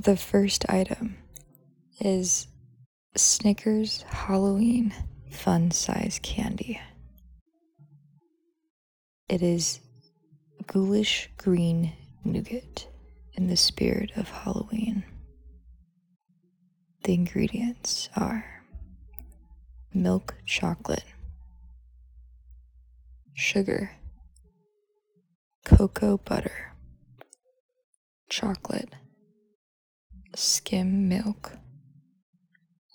The first item is Snickers Halloween Fun Size Candy. It is ghoulish green nougat in the spirit of Halloween. The ingredients are milk chocolate, sugar, cocoa butter, chocolate, skim milk,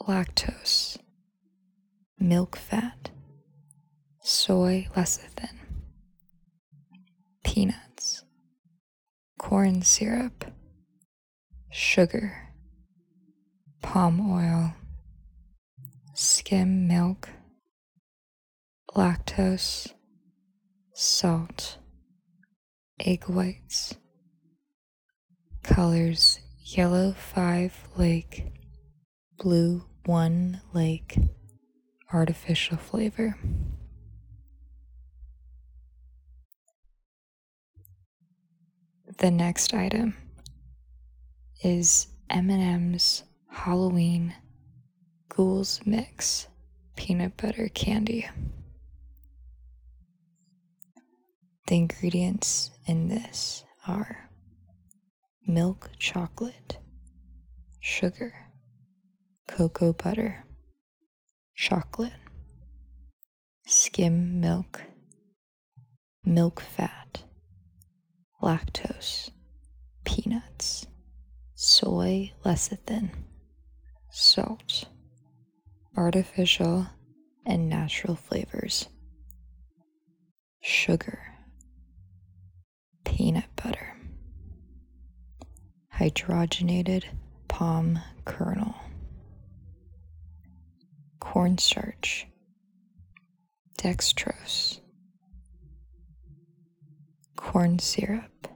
lactose, milk fat, soy lecithin, peanuts, corn syrup, sugar, palm oil, skim milk, lactose, salt, egg whites, colors yellow 5 lake, blue 1 lake, artificial flavor. The next item is M&M's Halloween Ghouls Mix peanut butter candy. The ingredients in this are milk chocolate, sugar, cocoa butter, chocolate, skim milk, milk fat, lactose, peanuts, soy lecithin, salt, artificial and natural flavors, sugar, peanut butter, hydrogenated palm kernel, cornstarch, dextrose, corn syrup,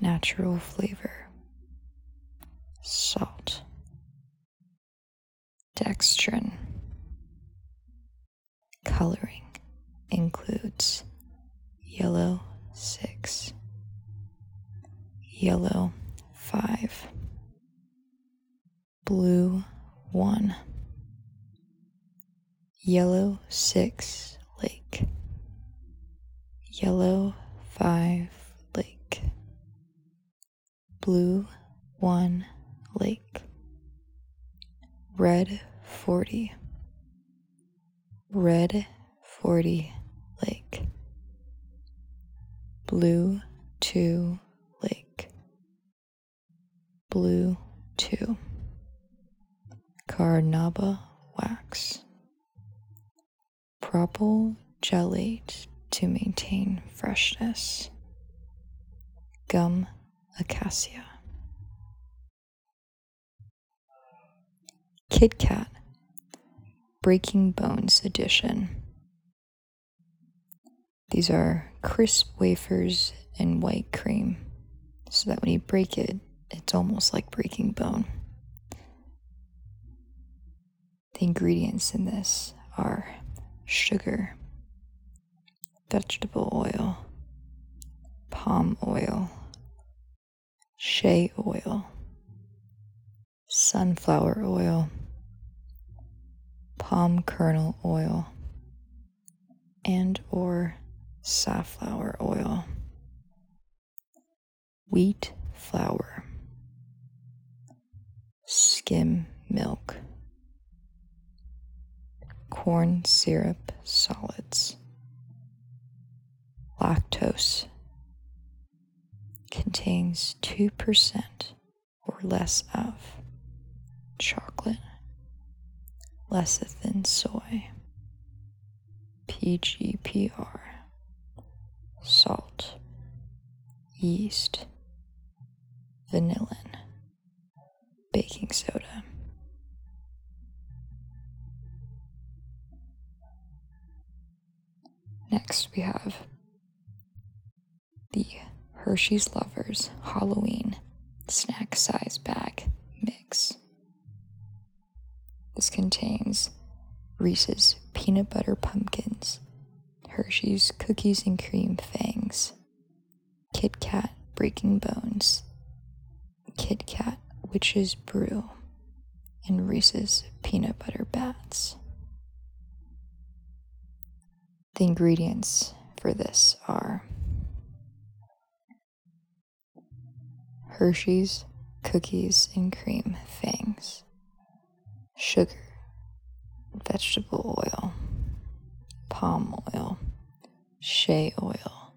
natural flavor, salt, dextrin. Coloring includes yellow 6, yellow 5, blue 1, yellow 6 lake, yellow 5 lake, blue 1 lake, red 40, red 40 lake, blue 2 lake, blue 2, carnauba wax, propyl gallate to maintain freshness, gum acacia. Kit Kat Breaking Bones Edition. These are crisp wafers and white cream, so that when you break it, it's almost like breaking bone. The ingredients in this are sugar, vegetable oil, palm oil, shea oil, sunflower oil, palm kernel oil, and or safflower oil, wheat flour, skim milk, corn syrup solids, lactose contains 2% or less of chocolate, lecithin soy, PGPR, salt, yeast, vanillin, baking soda. Next, we have the Hershey's Lovers Halloween snack size bag mix. This contains Reese's peanut butter pumpkins, Hershey's cookies and cream fangs, Kit Kat breaking bones, Kit Kat witch's brew, and Reese's peanut butter bats. The ingredients for this are Hershey's cookies and cream fangs, sugar, vegetable oil, palm oil, shea oil,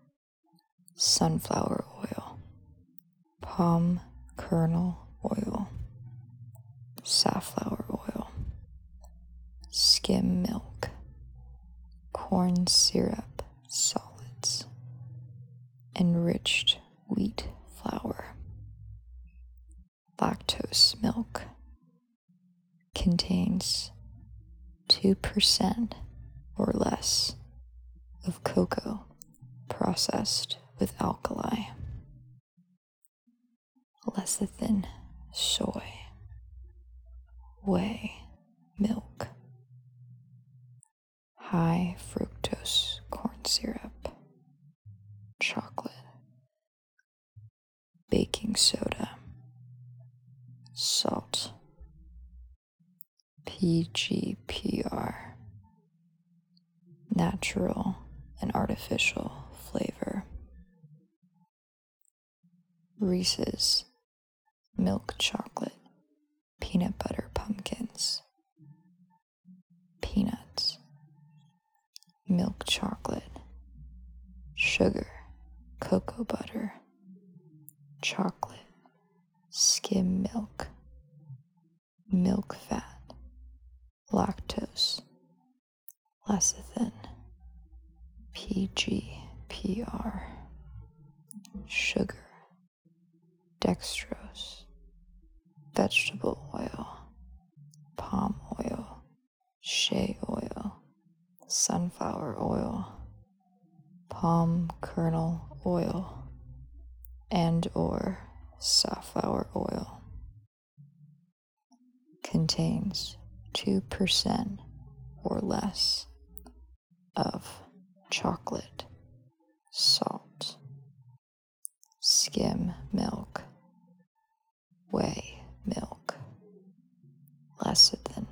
sunflower oil, palm kernel oil, safflower oil, skim milk, corn syrup solids, enriched wheat flour, lactose milk contains 2% or less of cocoa processed with alkali, lecithin soy, whey milk, high fructose corn syrup, chocolate, baking soda, salt, PGPR, natural and artificial flavor, Reese's milk chocolate, peanut butter pumpkins, peanuts, milk chocolate, sugar, cocoa butter, chocolate, skim milk, milk fat, lactose, lecithin, PGPR, sugar, dextrose, vegetable oil, palm oil, shea oil, sunflower oil, palm kernel oil, and or safflower oil. Contains 2% or less of chocolate, salt, skim milk, whey milk, less than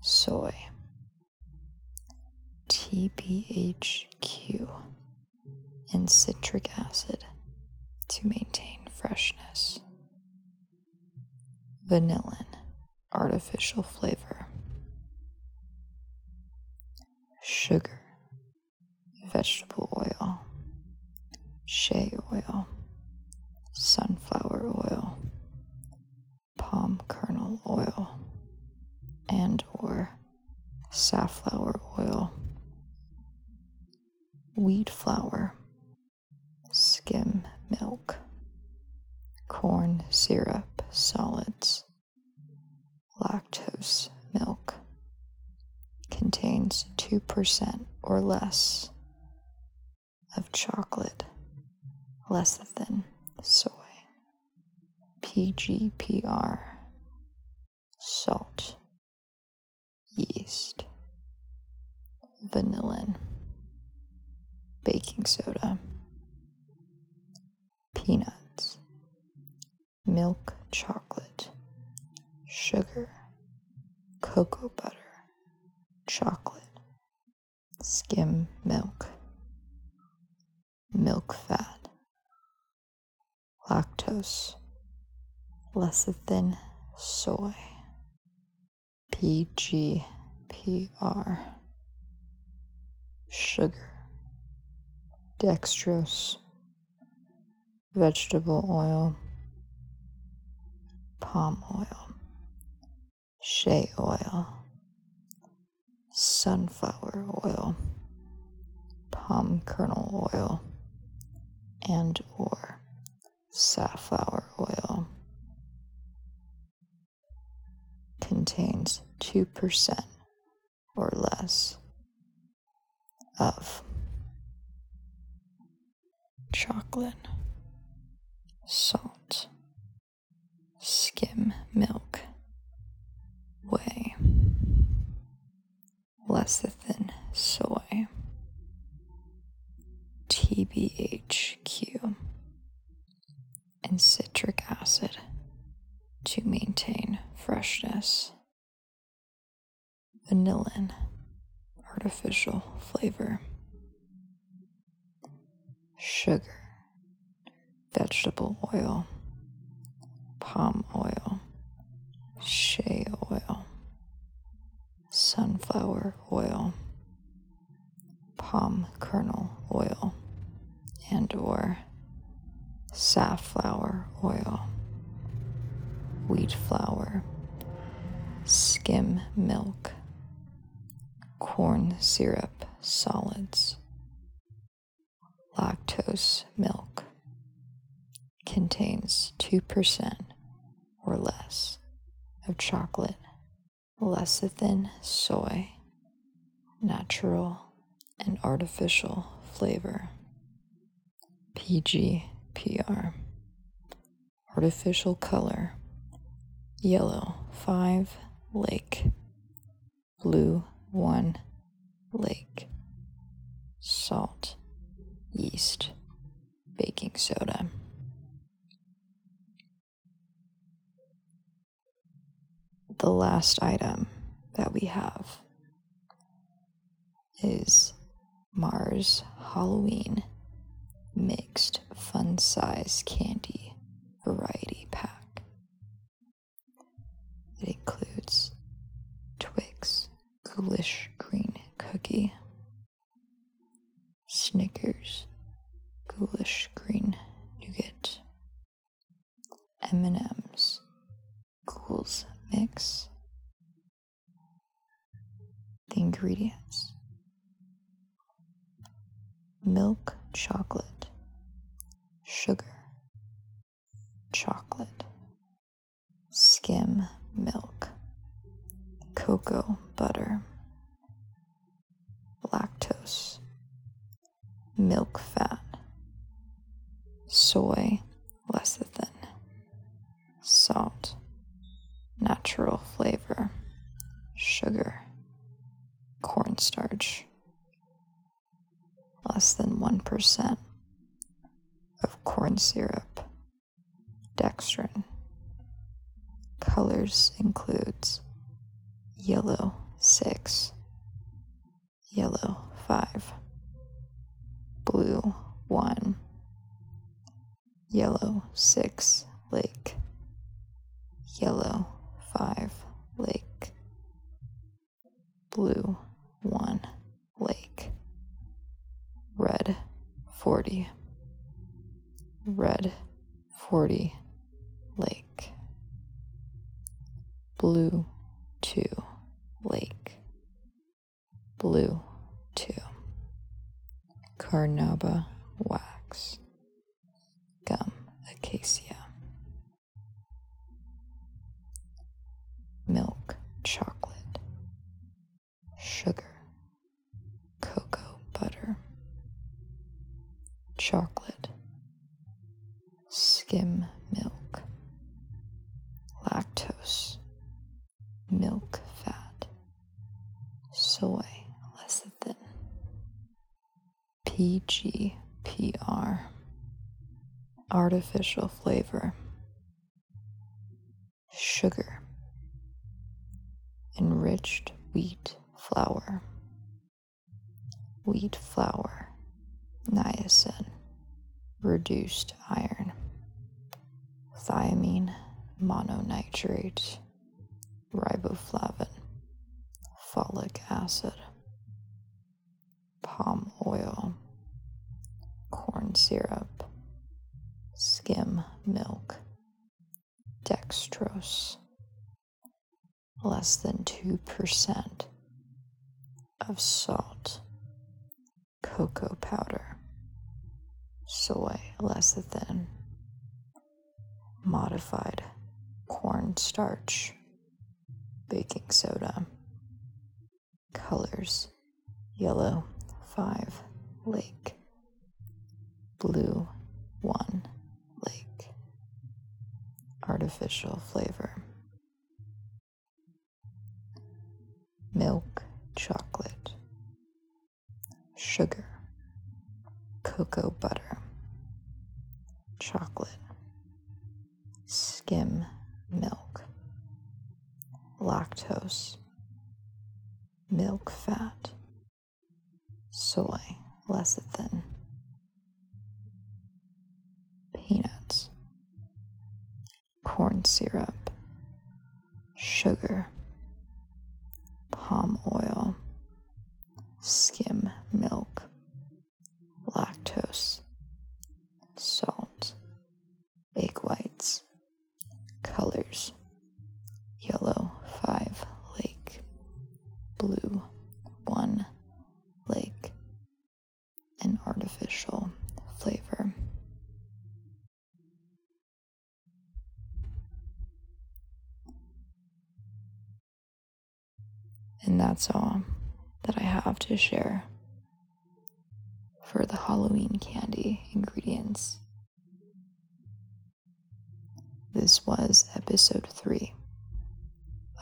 soy, TBHQ, and citric acid to maintain freshness. Vanillin, artificial flavor. Sugar, vegetable oil, shea oil, sunflower oil, palm kernel oil, and or safflower oil, wheat flour, skim milk, corn syrup solids, lactose milk contains 2% or less of chocolate, less than soy, PGPR, salt, yeast, vanillin, baking soda, peanuts, milk chocolate, sugar, cocoa butter, chocolate, skim milk, milk fat, lactose, lecithin, soy, PGPR, sugar, dextrose, vegetable oil, palm oil, shea oil, sunflower oil, palm kernel oil, and or safflower oil contains 2% or less of chocolate, salt, skim milk, whey, lecithin soy, TBHQ, and citric acid to maintain freshness. Vanillin, artificial flavor. Sugar, vegetable oil, palm oil, shea oil, sunflower oil, palm kernel oil, and or safflower oil, wheat flour, skim milk, corn syrup solids, lactose milk contains 2% or less of chocolate, lecithin, soy, natural and artificial flavor. PGPR. Artificial color. Yellow 5 lake. Blue 1 lake. Salt. Yeast. Baking soda. The last item that we have is Mars Halloween mixed fun size candy variety pack. It includes Twix ghoulish green cookie, Snickers ghoulish green nougat, M&M's ghouls mix. The ingredients milk chocolate, sugar, chocolate, skim milk, cocoa butter, lactose, milk fat, soy lecithin, salt, natural flavor, sugar, cornstarch less than 1% of corn syrup, dextrin. Colors includes yellow 6, yellow 5, blue 1, yellow 6 lake, yellow 5 lake, blue 1 lake. Red 40 red 40 lake blue 2 lake blue 2 carnauba wax gum acacia milk chocolate sugar cocoa butter chocolate, skim milk, lactose, milk fat, soy lecithin, PGPR, artificial flavor, sugar, enriched wheat flour, wheat flour, niacin. Reduced iron, thiamine mononitrate, riboflavin, folic acid, palm oil, syrup, skim milk, dextrose, less than 2% of salt, cocoa powder soy lecithin, modified corn starch, baking soda, colors yellow 5 lake, blue 1 lake, artificial flavor, milk chocolate, sugar cocoa butter, chocolate, skim milk, lactose, milk fat, soy, lecithin, peanuts, corn syrup, sugar, palm oil, skim milk, lactose, salt, egg whites, colors, yellow 5 lake, blue 1 lake, and artificial flavor. And that's all that I have to share for the Halloween candy ingredients. This was episode three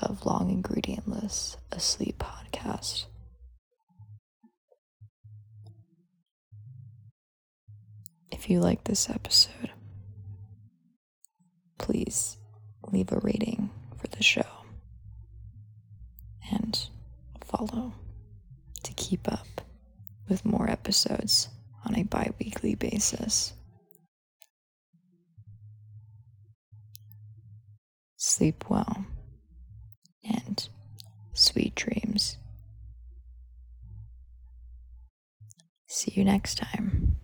of Long Ingredient List, a sleep podcast. If you like this episode, please leave a rating for the show follow to keep up with more episodes on a bi weekly basis. Sleep well and sweet dreams. See you next time.